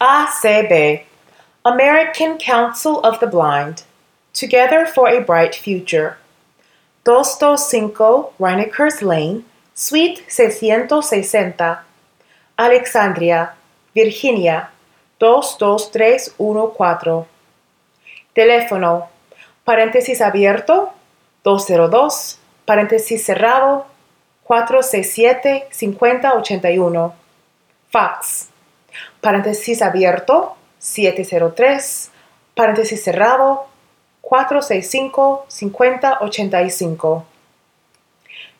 ACB, American Council of the Blind, Together for a Bright Future. 225 Reinekers Lane, Suite 660, Alexandria, Virginia, 22314. Teléfono, paréntesis abierto, 202, paréntesis cerrado, 467-5081. Fax, paréntesis abierto, 703, paréntesis cerrado, 465-5085.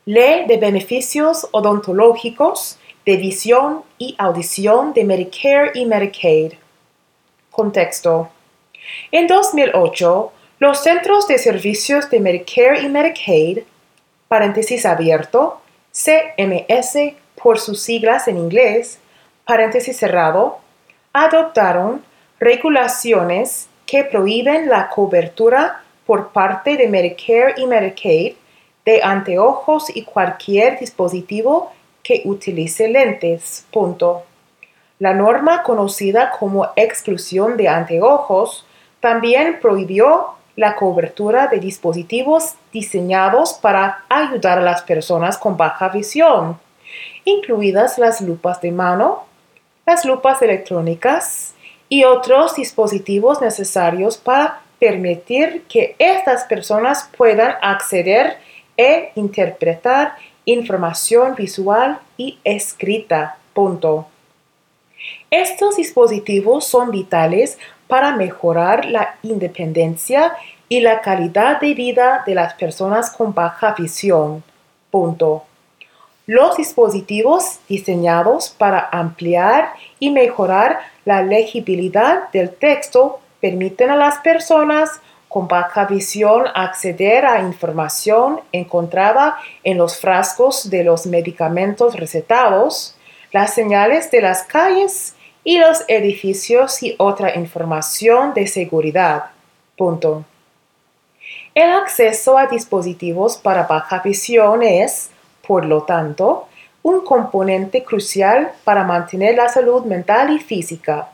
Ley de beneficios odontológicos de visión y audición de Medicare y Medicaid. Contexto. En 2008, los Centros de Servicios de Medicare y Medicaid, paréntesis abierto, CMS por sus siglas en inglés, paréntesis cerrado, adoptaron regulaciones que prohíben la cobertura por parte de Medicare y Medicaid de anteojos y cualquier dispositivo que utilice lentes. Punto. La norma conocida como exclusión de anteojos también prohibió la cobertura de dispositivos diseñados para ayudar a las personas con baja visión, incluidas las lupas de mano, las lupas electrónicas y otros dispositivos necesarios para permitir que estas personas puedan acceder e interpretar información visual y escrita. Estos dispositivos son vitales para mejorar la independencia y la calidad de vida de las personas con baja visión. Los dispositivos diseñados para ampliar y mejorar la legibilidad del texto permiten a las personas con baja visión acceder a información encontrada en los frascos de los medicamentos recetados, las señales de las calles y los edificios y otra información de seguridad. El acceso a dispositivos para baja visión es, por lo tanto, un componente crucial para mantener la salud mental y física.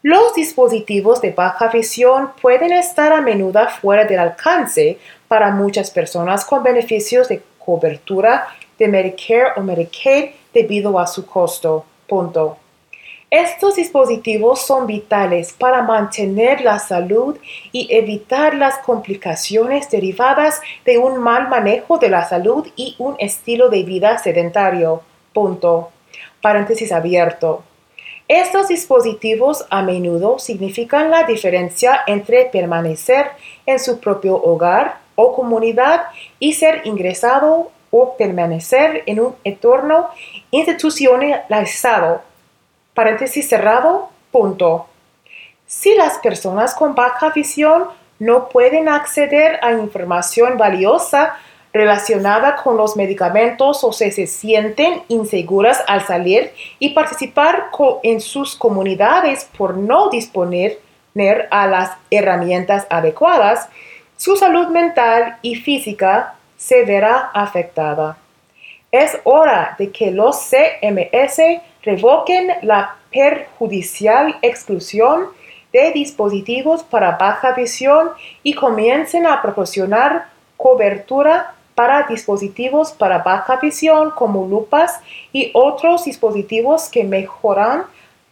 Los dispositivos de baja visión pueden estar a menudo fuera del alcance para muchas personas con beneficios de cobertura de Medicare o Medicaid debido a su costo. Punto. Estos dispositivos son vitales para mantener la salud y evitar las complicaciones derivadas de un mal manejo de la salud y un estilo de vida sedentario. Punto. Paréntesis abierto. Estos dispositivos a menudo significan la diferencia entre permanecer en su propio hogar o comunidad y ser ingresado o permanecer en un entorno institucionalizado paréntesis cerrado, punto. Si las personas con baja visión no pueden acceder a información valiosa relacionada con los medicamentos o se, sienten inseguras al salir y participar en sus comunidades por no disponer a las herramientas adecuadas, su salud mental y física se verá afectada. Es hora de que los CMS revoquen la perjudicial exclusión de dispositivos para baja visión y comiencen a proporcionar cobertura para dispositivos para baja visión como lupas y otros dispositivos que mejoran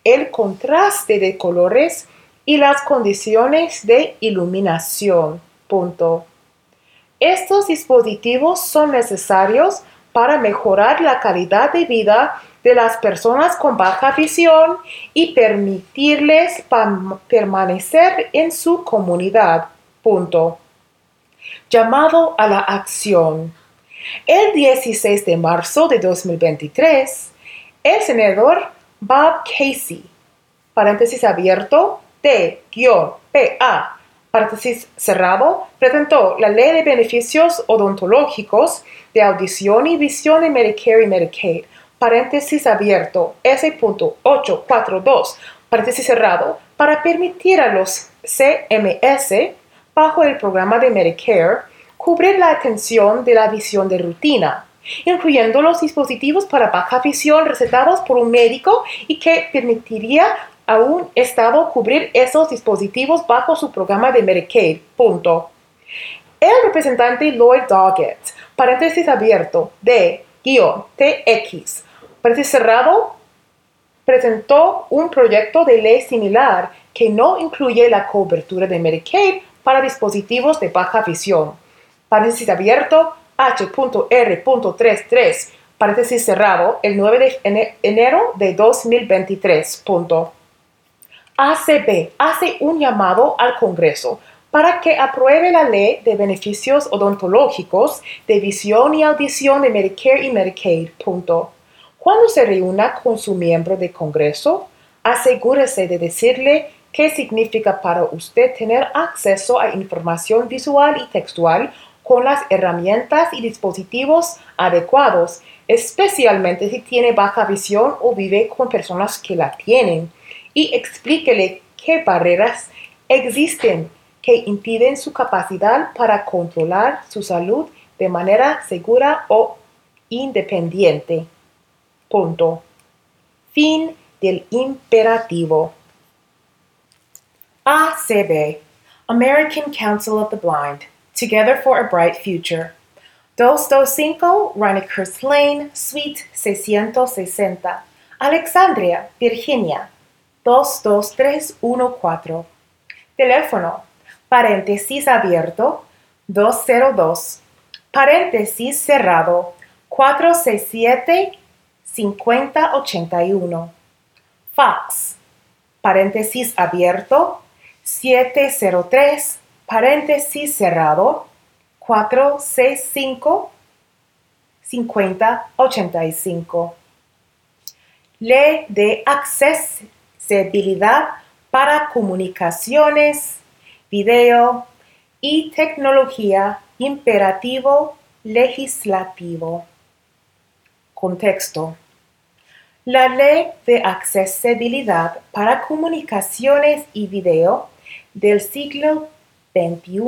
el contraste de colores y las condiciones de iluminación. Punto. Estos dispositivos son necesarios para mejorar la calidad de vida de las personas con baja visión y permitirles permanecer en su comunidad. Punto. Llamado a la acción. El 16 de marzo de 2023, el senador Bob Casey, paréntesis abierto, T-PA, paréntesis cerrado, presentó la Ley de Beneficios Odontológicos de Audición y Visión de Medicare y Medicaid, paréntesis abierto, S.842, paréntesis cerrado, para permitir a los CMS, bajo el programa de Medicare, cubrir la atención de la visión de rutina, incluyendo los dispositivos para baja visión recetados por un médico y que permitiría a un estado cubrir esos dispositivos bajo su programa de Medicaid. Punto. El representante Lloyd Doggett, paréntesis abierto, de guion TX, paréntesis cerrado, presentó un proyecto de ley similar que no incluye la cobertura de Medicaid para dispositivos de baja visión. Paréntesis abierto, H.R.33, paréntesis cerrado, el 9 de enero de 2023. Punto. ACB hace un llamado al Congreso para que apruebe la ley de beneficios odontológicos de visión y audición de Medicare y Medicaid. Punto. Cuando se reúna con su miembro de Congreso, asegúrese de decirle qué significa para usted tener acceso a información visual y textual con las herramientas y dispositivos adecuados, especialmente si tiene baja visión o vive con personas que la tienen, y explíquele qué barreras existen que impiden su capacidad para controlar su salud de manera segura o independiente. Punto. Fin del imperativo. ACB, American Council of the Blind, Together for a Bright Future. 225 Ronikhurst Lane, Suite 660, Alexandria, Virginia, 22314. Teléfono paréntesis abierto, 202, paréntesis cerrado, 467-5081. Fax, paréntesis abierto, 703, paréntesis cerrado, 465-5085. Ley de accesibilidad para comunicaciones video y tecnología imperativo legislativo. Contexto. La Ley de Accesibilidad para Comunicaciones y Video del siglo XXI,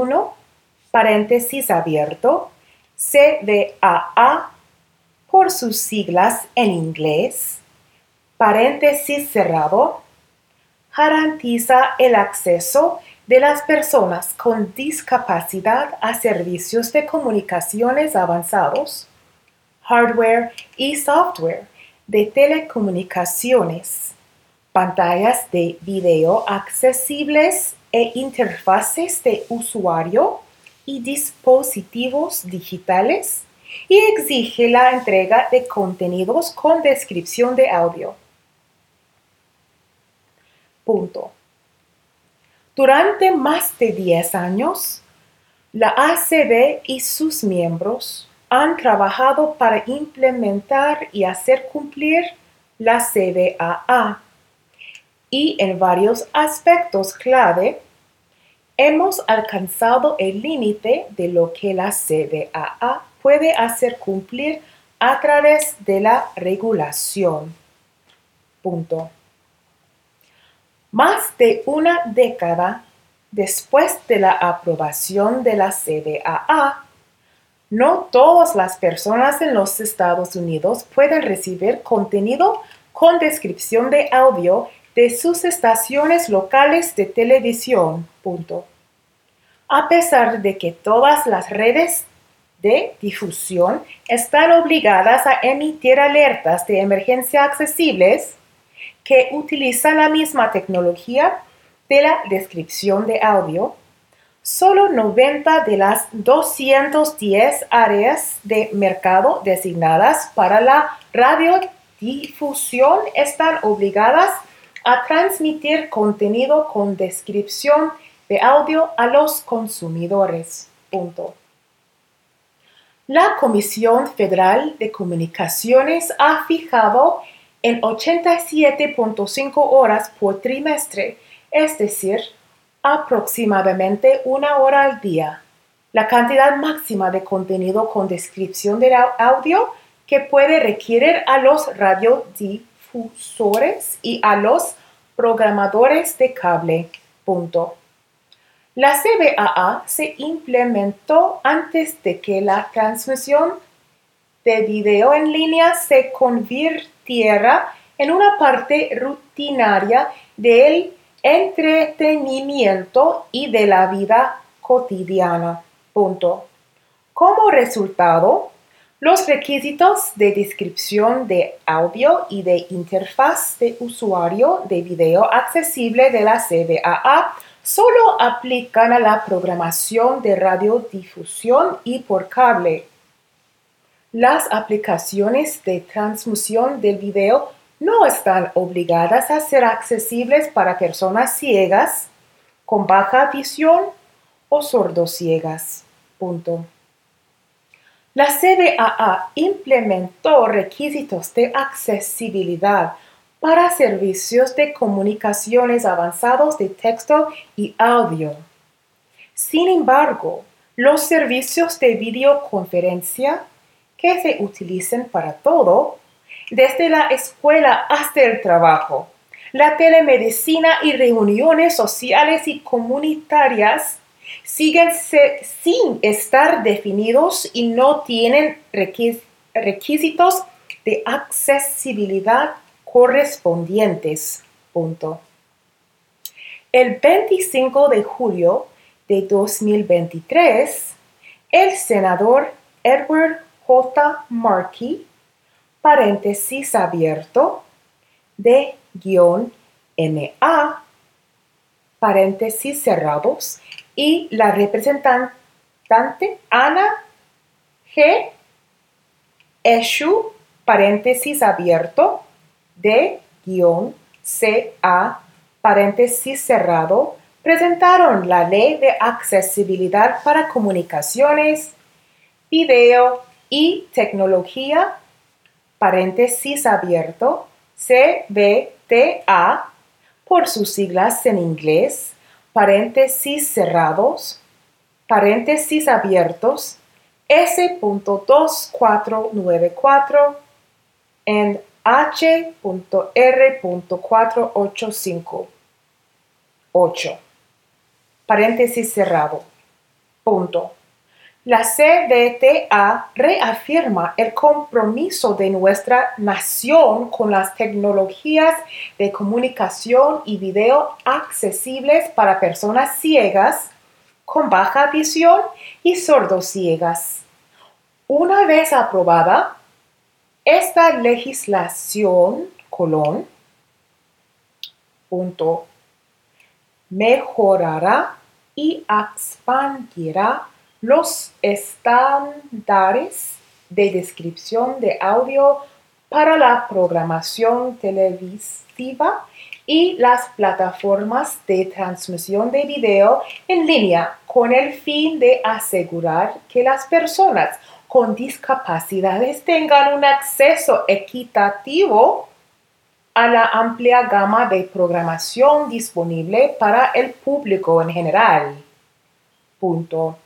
paréntesis abierto, CDAA por sus siglas en inglés, paréntesis cerrado, garantiza el acceso de las personas con discapacidad a servicios de comunicaciones avanzados, hardware y software de telecomunicaciones, pantallas de video accesibles e interfaces de usuario y dispositivos digitales y exige la entrega de contenidos con descripción de audio. Punto. Durante más de 10 años, la ACB y sus miembros han trabajado para implementar y hacer cumplir la CBAA y en varios aspectos clave hemos alcanzado el límite de lo que la CBAA puede hacer cumplir a través de la regulación. Punto. Más de una década después de la aprobación de la CDAA, no todas las personas en los Estados Unidos pueden recibir contenido con descripción de audio de sus estaciones locales de televisión. A pesar de que todas las redes de difusión están obligadas a emitir alertas de emergencia accesibles, que utiliza la misma tecnología de la descripción de audio, solo 90 de las 210 áreas de mercado designadas para la radiodifusión están obligadas a transmitir contenido con descripción de audio a los consumidores. La Comisión Federal de Comunicaciones ha fijado en 87.5 horas por trimestre, es decir, aproximadamente una hora al día, la cantidad máxima de contenido con descripción del audio que puede requerir a los radiodifusores y a los programadores de cable. Punto. La CBAA se implementó antes de que la transmisión de video en línea se convirtiera en una parte rutinaria del entretenimiento y de la vida cotidiana. Como resultado, los requisitos de descripción de audio y de interfaz de usuario de video accesible de la CBAA solo aplican a la programación de radiodifusión y por cable. Las aplicaciones de transmisión del video no están obligadas a ser accesibles para personas ciegas, con baja visión o sordociegas. La CBAA implementó requisitos de accesibilidad para servicios de comunicaciones avanzados de texto y audio. Sin embargo, los servicios de videoconferencia que se utilicen para todo, desde la escuela hasta el trabajo, la telemedicina y reuniones sociales y comunitarias siguen sin estar definidos y no tienen requisitos de accesibilidad correspondientes. Punto. El 25 de julio de 2023, el senador Edward J. Markey, paréntesis abierto, de guion MA, paréntesis cerrados, y la representante Ana G. Eshu, paréntesis abierto, de guion CA, paréntesis cerrado, presentaron la Ley de Accesibilidad para Comunicaciones, Video y Tecnología, paréntesis abierto, CBTA, por sus siglas en inglés, paréntesis cerrados, paréntesis abiertos, S.2494 en H.R.485. 8. Paréntesis cerrado. Punto. La CBTA reafirma el compromiso de nuestra nación con las tecnologías de comunicación y video accesibles para personas ciegas, con baja visión y ciegas. Una vez aprobada, esta legislación, colón, punto, mejorará y expandirá los estándares de descripción de audio para la programación televisiva y las plataformas de transmisión de video en línea con el fin de asegurar que las personas con discapacidades tengan un acceso equitativo a la amplia gama de programación disponible para el público en general. Punto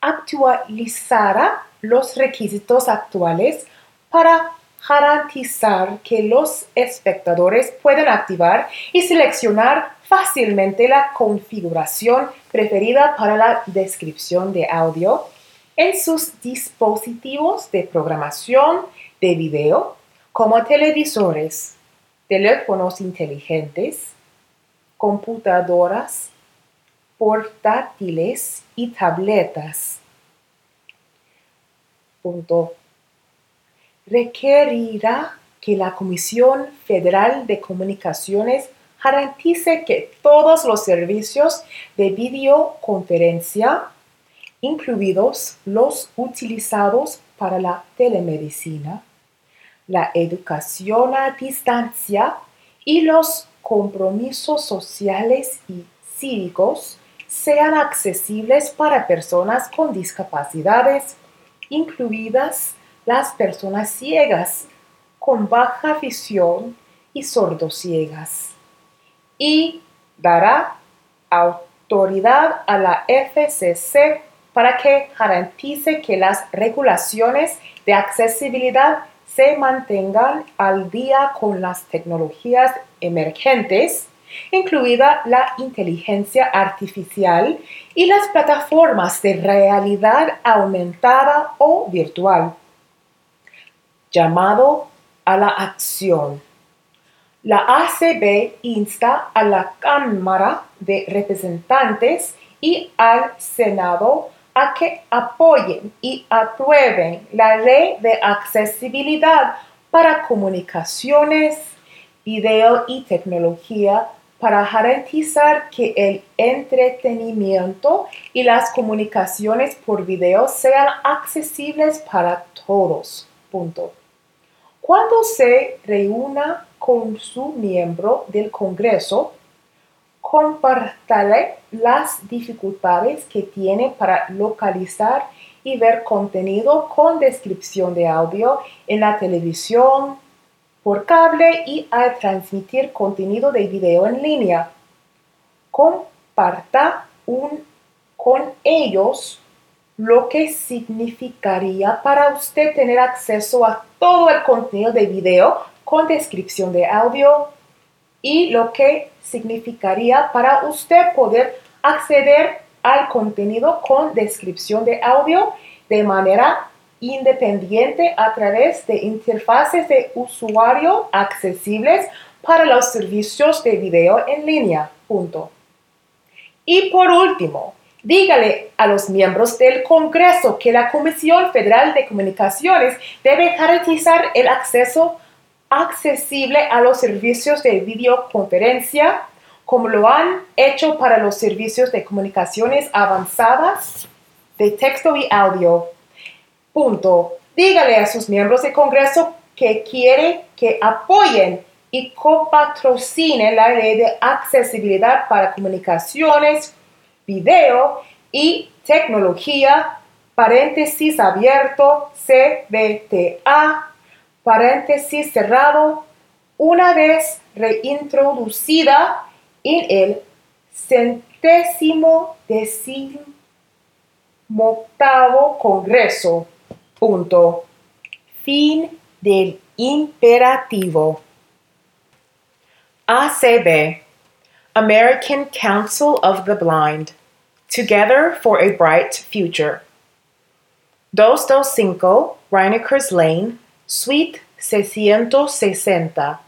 actualizará los requisitos actuales para garantizar que los espectadores puedan activar y seleccionar fácilmente la configuración preferida para la descripción de audio en sus dispositivos de programación de video como televisores, teléfonos inteligentes, computadoras, portátiles y tabletas. Punto. Requerirá que la Comisión Federal de Comunicaciones garantice que todos los servicios de videoconferencia, incluidos los utilizados para la telemedicina, la educación a distancia y los compromisos sociales y cívicos, sean accesibles para personas con discapacidades, incluidas las personas ciegas, con baja visión y sordociegas. Y dará autoridad a la FCC para que garantice que las regulaciones de accesibilidad se mantengan al día con las tecnologías emergentes incluida la inteligencia artificial y las plataformas de realidad aumentada o virtual, llamado a la acción. La ACB insta a la Cámara de Representantes y al Senado a que apoyen y aprueben la ley de accesibilidad para comunicaciones, video y tecnología para garantizar que el entretenimiento y las comunicaciones por video sean accesibles para todos. Cuando se reúna con su miembro del Congreso, compártale las dificultades que tiene para localizar y ver contenido con descripción de audio en la televisión, por cable y al transmitir contenido de video en línea. Comparta un, con ellos lo que significaría para usted tener acceso a todo el contenido de video con descripción de audio y lo que significaría para usted poder acceder al contenido con descripción de audio de manera independiente a través de interfaces de usuario accesibles para los servicios de video en línea. Punto. Y por último, dígale a los miembros del Congreso que la Comisión Federal de Comunicaciones debe garantizar el acceso accesible a los servicios de videoconferencia como lo han hecho para los servicios de comunicaciones avanzadas de texto y audio Punto. Dígale a sus miembros del Congreso que quiere que apoyen y copatrocinen la ley de accesibilidad para comunicaciones, video y tecnología, paréntesis abierto, CBTA, paréntesis cerrado, una vez reintroducida en el centésimo décimo octavo Congreso Punto. Fin del imperativo. ACB. American Council of the Blind. Together for a Bright Future. 225 Reinekers Lane, Suite 660.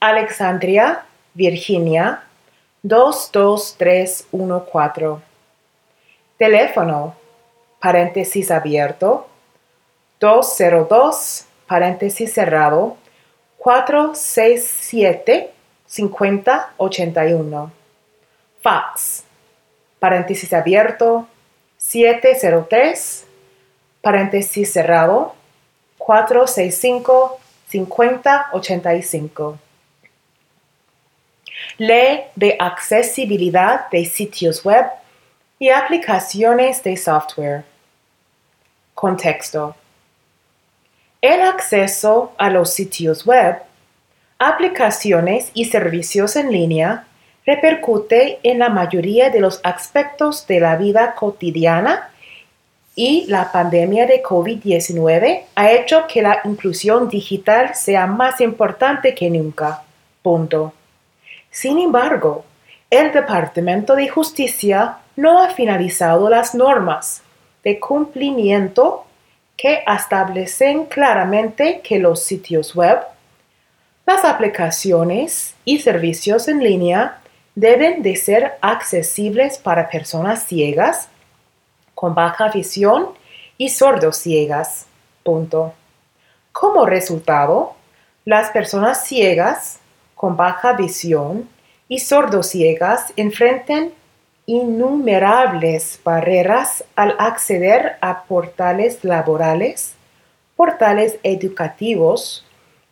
Alexandria, Virginia 22314. Teléfono, paréntesis abierto, 202, paréntesis cerrado, 467 5081. Fax, paréntesis abierto, 703, paréntesis cerrado, 465 5085. Ley de accesibilidad de sitios web y aplicaciones de software. Contexto. El acceso a los sitios web, aplicaciones y servicios en línea repercute en la mayoría de los aspectos de la vida cotidiana y la pandemia de COVID-19 ha hecho que la inclusión digital sea más importante que nunca. Sin embargo, el Departamento de Justicia no ha finalizado las normas de cumplimiento que establecen claramente que los sitios web, las aplicaciones y servicios en línea deben de ser accesibles para personas ciegas, con baja visión y sordos ciegas. Punto. Como resultado, las personas ciegas con baja visión y sordos ciegas enfrentan innumerables barreras al acceder a portales laborales, portales educativos,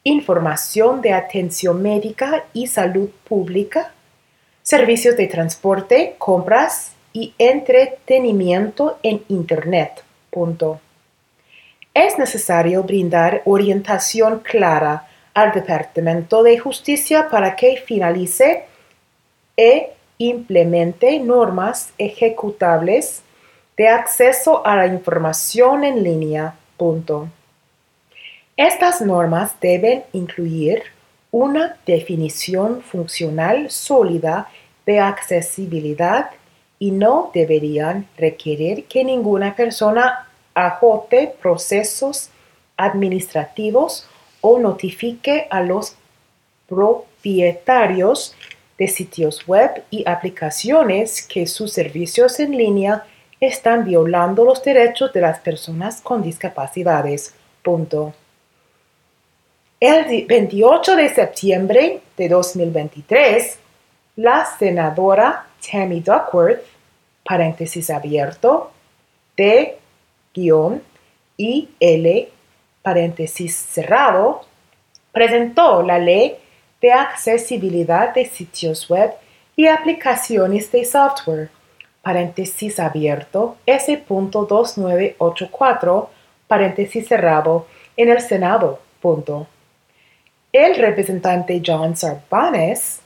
información de atención médica y salud pública, servicios de transporte, compras y entretenimiento en Internet. Es necesario brindar orientación clara al Departamento de Justicia para que finalice e implemente normas ejecutables de acceso a la información en línea. Estas normas deben incluir una definición funcional sólida de accesibilidad y no deberían requerir que ninguna persona ajote procesos administrativos o notifique a los propietarios de sitios web y aplicaciones que sus servicios en línea están violando los derechos de las personas con discapacidades. El 28 de septiembre de 2023, la senadora Tammy Duckworth, paréntesis abierto, de guion y L, paréntesis cerrado, presentó la ley de accesibilidad de sitios web y aplicaciones de software, paréntesis abierto, S.2984, paréntesis cerrado, en el Senado, punto. El representante John Sarbanes,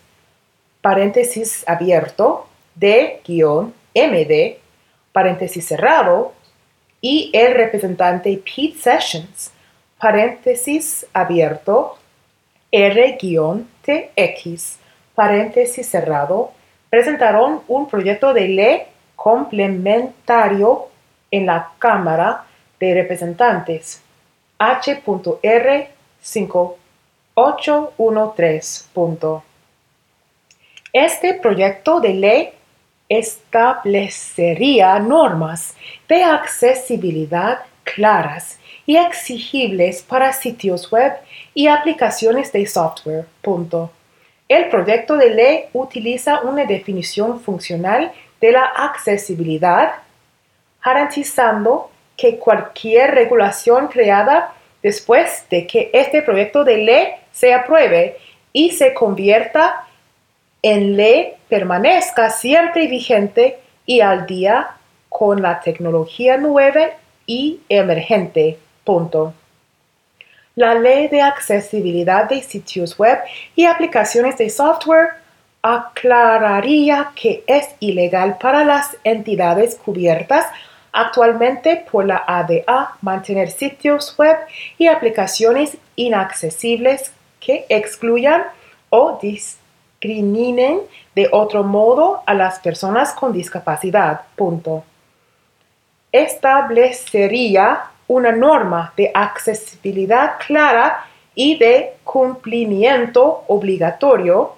paréntesis abierto, de guion MD, paréntesis cerrado, y el representante Pete Sessions, paréntesis abierto, R-TX, paréntesis cerrado, presentaron un proyecto de ley complementario en la Cámara de Representantes H.R. 5813. Este proyecto de ley establecería normas de accesibilidad claras y exigibles para sitios web y aplicaciones de software. El proyecto de ley utiliza una definición funcional de la accesibilidad, garantizando que cualquier regulación creada después de que este proyecto de ley se apruebe y se convierta en ley permanezca siempre vigente y al día con la tecnología nueva y emergente. La ley de accesibilidad de sitios web y aplicaciones de software aclararía que es ilegal para las entidades cubiertas actualmente por la ADA mantener sitios web y aplicaciones inaccesibles que excluyan o discriminen de otro modo a las personas con discapacidad. Establecería una norma de accesibilidad clara y de cumplimiento obligatorio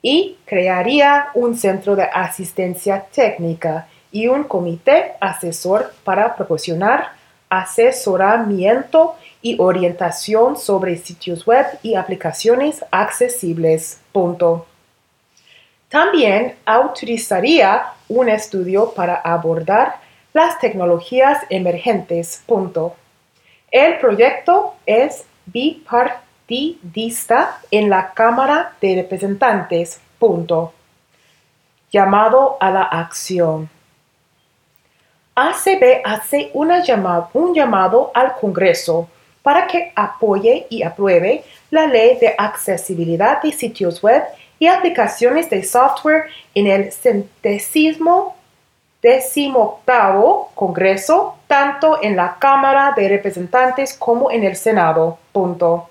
y crearía un centro de asistencia técnica y un comité asesor para proporcionar asesoramiento y orientación sobre sitios web y aplicaciones accesibles. También autorizaría un estudio para abordar las tecnologías emergentes. El proyecto es bipartidista en la Cámara de Representantes. Llamado a la acción. ACB hace una un llamado al Congreso para que apoye y apruebe la ley de accesibilidad de sitios web y aplicaciones de software en el centésimo decimoctavo Congreso, tanto en la Cámara de Representantes como en el Senado. Punto.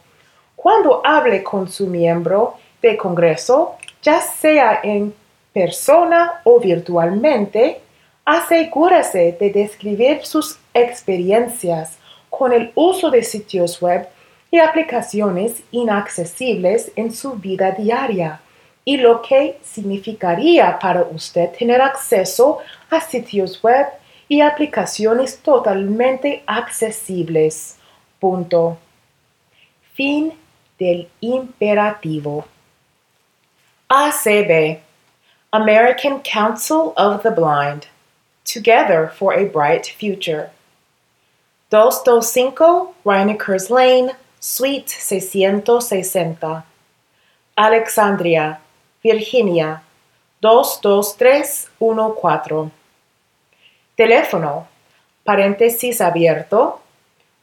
Cuando hable con su miembro de Congreso, ya sea en persona o virtualmente, asegúrese de describir sus experiencias con el uso de sitios web y aplicaciones inaccesibles en su vida diaria y lo que significaría para usted tener acceso a sitios web y aplicaciones totalmente accesibles. Punto. Fin del imperativo. ACB American Council of the Blind Together for a Bright Future 225 Reinekers Lane, Suite 660 Alexandria, Virginia 22314. Teléfono, paréntesis abierto,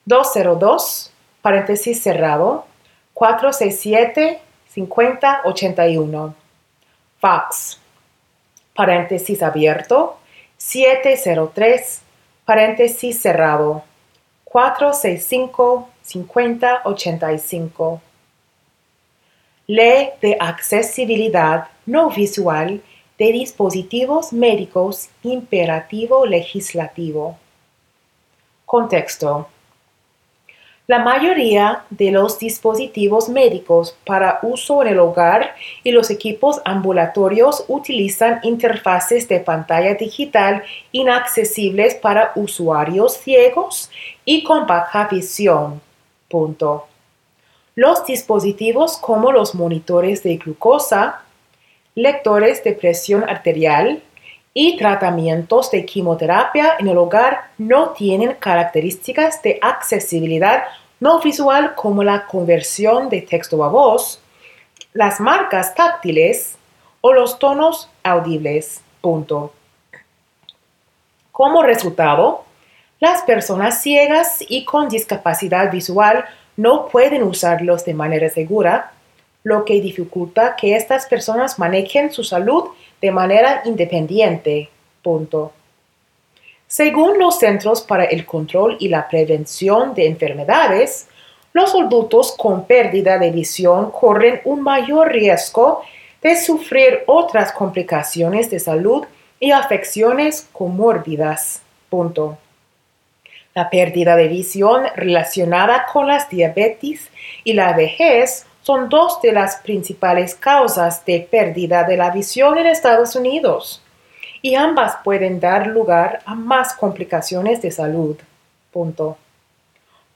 202, paréntesis cerrado, 467-5081. Fax, paréntesis abierto, 703, paréntesis cerrado, 465-5085. Ley de accesibilidad no visual de dispositivos médicos imperativo legislativo. Contexto. La mayoría de los dispositivos médicos para uso en el hogar y los equipos ambulatorios utilizan interfaces de pantalla digital inaccesibles para usuarios ciegos y con baja visión. Punto. Los dispositivos como los monitores de glucosa, lectores de presión arterial, y tratamientos de quimioterapia en el hogar no tienen características de accesibilidad no visual como la conversión de texto a voz, las marcas táctiles o los tonos audibles. Punto. Como resultado, las personas ciegas y con discapacidad visual no pueden usarlos de manera segura, lo que dificulta que estas personas manejen su salud de manera independiente. Según los Centros para el Control y la Prevención de Enfermedades, los adultos con pérdida de visión corren un mayor riesgo de sufrir otras complicaciones de salud y afecciones comórbidas. La pérdida de visión relacionada con las diabetes y la vejez son dos de las principales causas de pérdida de la visión en Estados Unidos y ambas pueden dar lugar a más complicaciones de salud.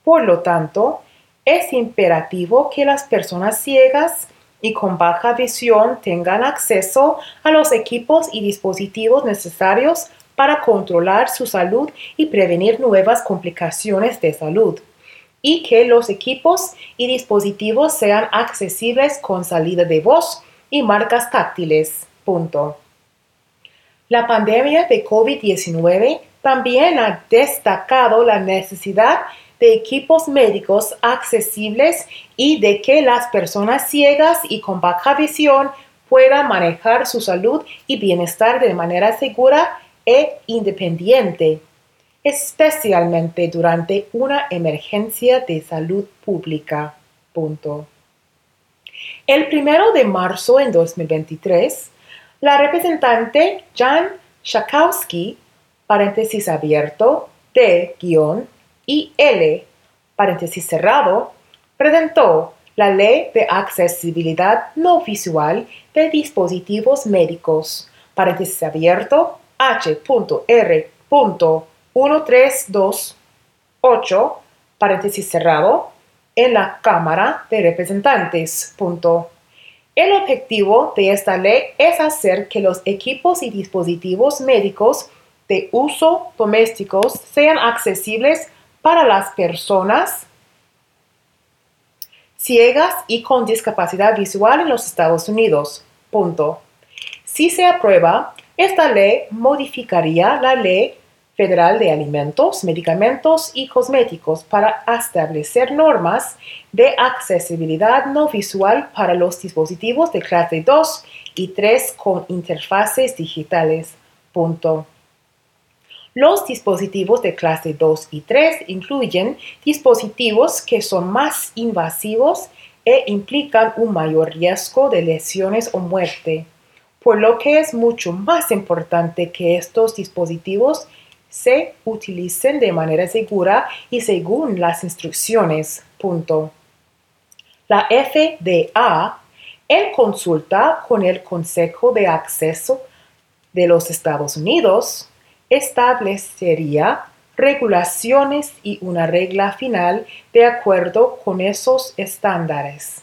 Por lo tanto, es imperativo que las personas ciegas y con baja visión tengan acceso a los equipos y dispositivos necesarios para controlar su salud y prevenir nuevas complicaciones de salud y que los equipos y dispositivos sean accesibles con salida de voz y marcas táctiles. La pandemia de COVID-19 también ha destacado la necesidad de equipos médicos accesibles y de que las personas ciegas y con baja visión puedan manejar su salud y bienestar de manera segura e independiente especialmente durante una emergencia de salud pública. El primero de marzo en 2023, la representante Jan Schakowsky, paréntesis abierto, D, guion, y L, paréntesis cerrado, presentó la Ley de Accesibilidad No Visual de Dispositivos Médicos, paréntesis abierto, H.R. 1328, paréntesis cerrado, en la Cámara de Representantes. Punto. El objetivo de esta ley es hacer que los equipos y dispositivos médicos de uso domésticos sean accesibles para las personas ciegas y con discapacidad visual en los Estados Unidos. Punto. Si se aprueba, esta ley modificaría la ley Federal de Alimentos, Medicamentos y Cosméticos para establecer normas de accesibilidad no visual para los dispositivos de clase 2 y 3 con interfaces digitales. Los dispositivos de clase 2 y 3 incluyen dispositivos que son más invasivos e implican un mayor riesgo de lesiones o muerte, por lo que es mucho más importante que estos dispositivos se utilicen de manera segura y según las instrucciones. La FDA, en consulta con el Consejo de Acceso de los Estados Unidos, establecería regulaciones y una regla final de acuerdo con esos estándares.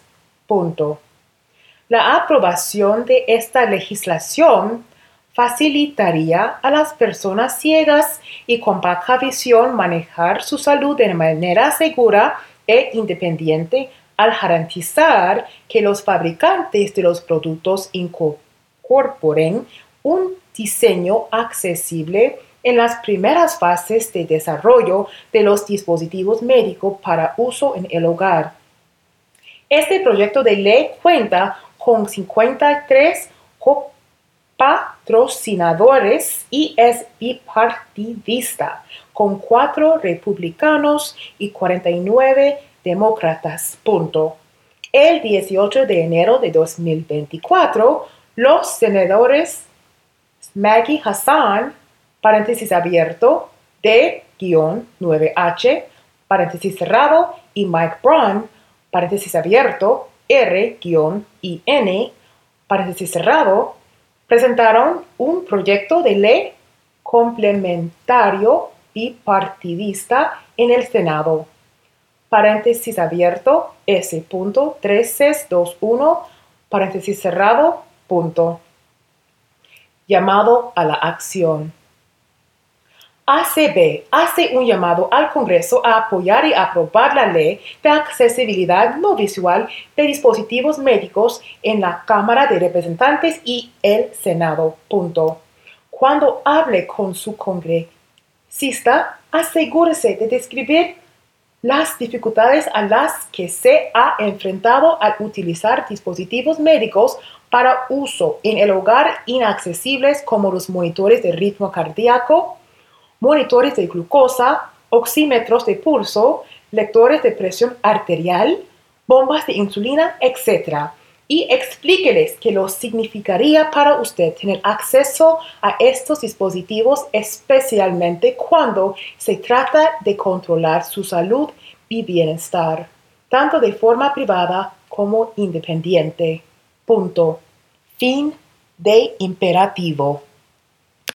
La aprobación de esta legislación facilitaría a las personas ciegas y con baja visión manejar su salud de manera segura e independiente al garantizar que los fabricantes de los productos incorporen un diseño accesible en las primeras fases de desarrollo de los dispositivos médicos para uso en el hogar. Este proyecto de ley cuenta con 53 patrocinadores y es bipartidista, con cuatro republicanos y 49 demócratas. Punto. El 18 de enero de 2024, los senadores Maggie Hassan, paréntesis abierto, de 9H, paréntesis cerrado, y Mike Braun, paréntesis abierto, R-IN, paréntesis cerrado, presentaron un proyecto de ley complementario bipartidista en el Senado. Paréntesis abierto, S.3621, paréntesis cerrado, punto. Llamado a la acción. ACB hace un llamado al Congreso a apoyar y aprobar la ley de accesibilidad no visual de dispositivos médicos en la Cámara de Representantes y el Senado. Cuando hable con su congresista, asegúrese de describir las dificultades a las que se ha enfrentado al utilizar dispositivos médicos para uso en el hogar inaccesibles como los monitores de ritmo cardíaco, monitores de glucosa, oxímetros de pulso, lectores de presión arterial, bombas de insulina, etc. Y explíqueles qué lo significaría para usted tener acceso a estos dispositivos, especialmente cuando se trata de controlar su salud y bienestar, tanto de forma privada como independiente. Punto. Fin de imperativo.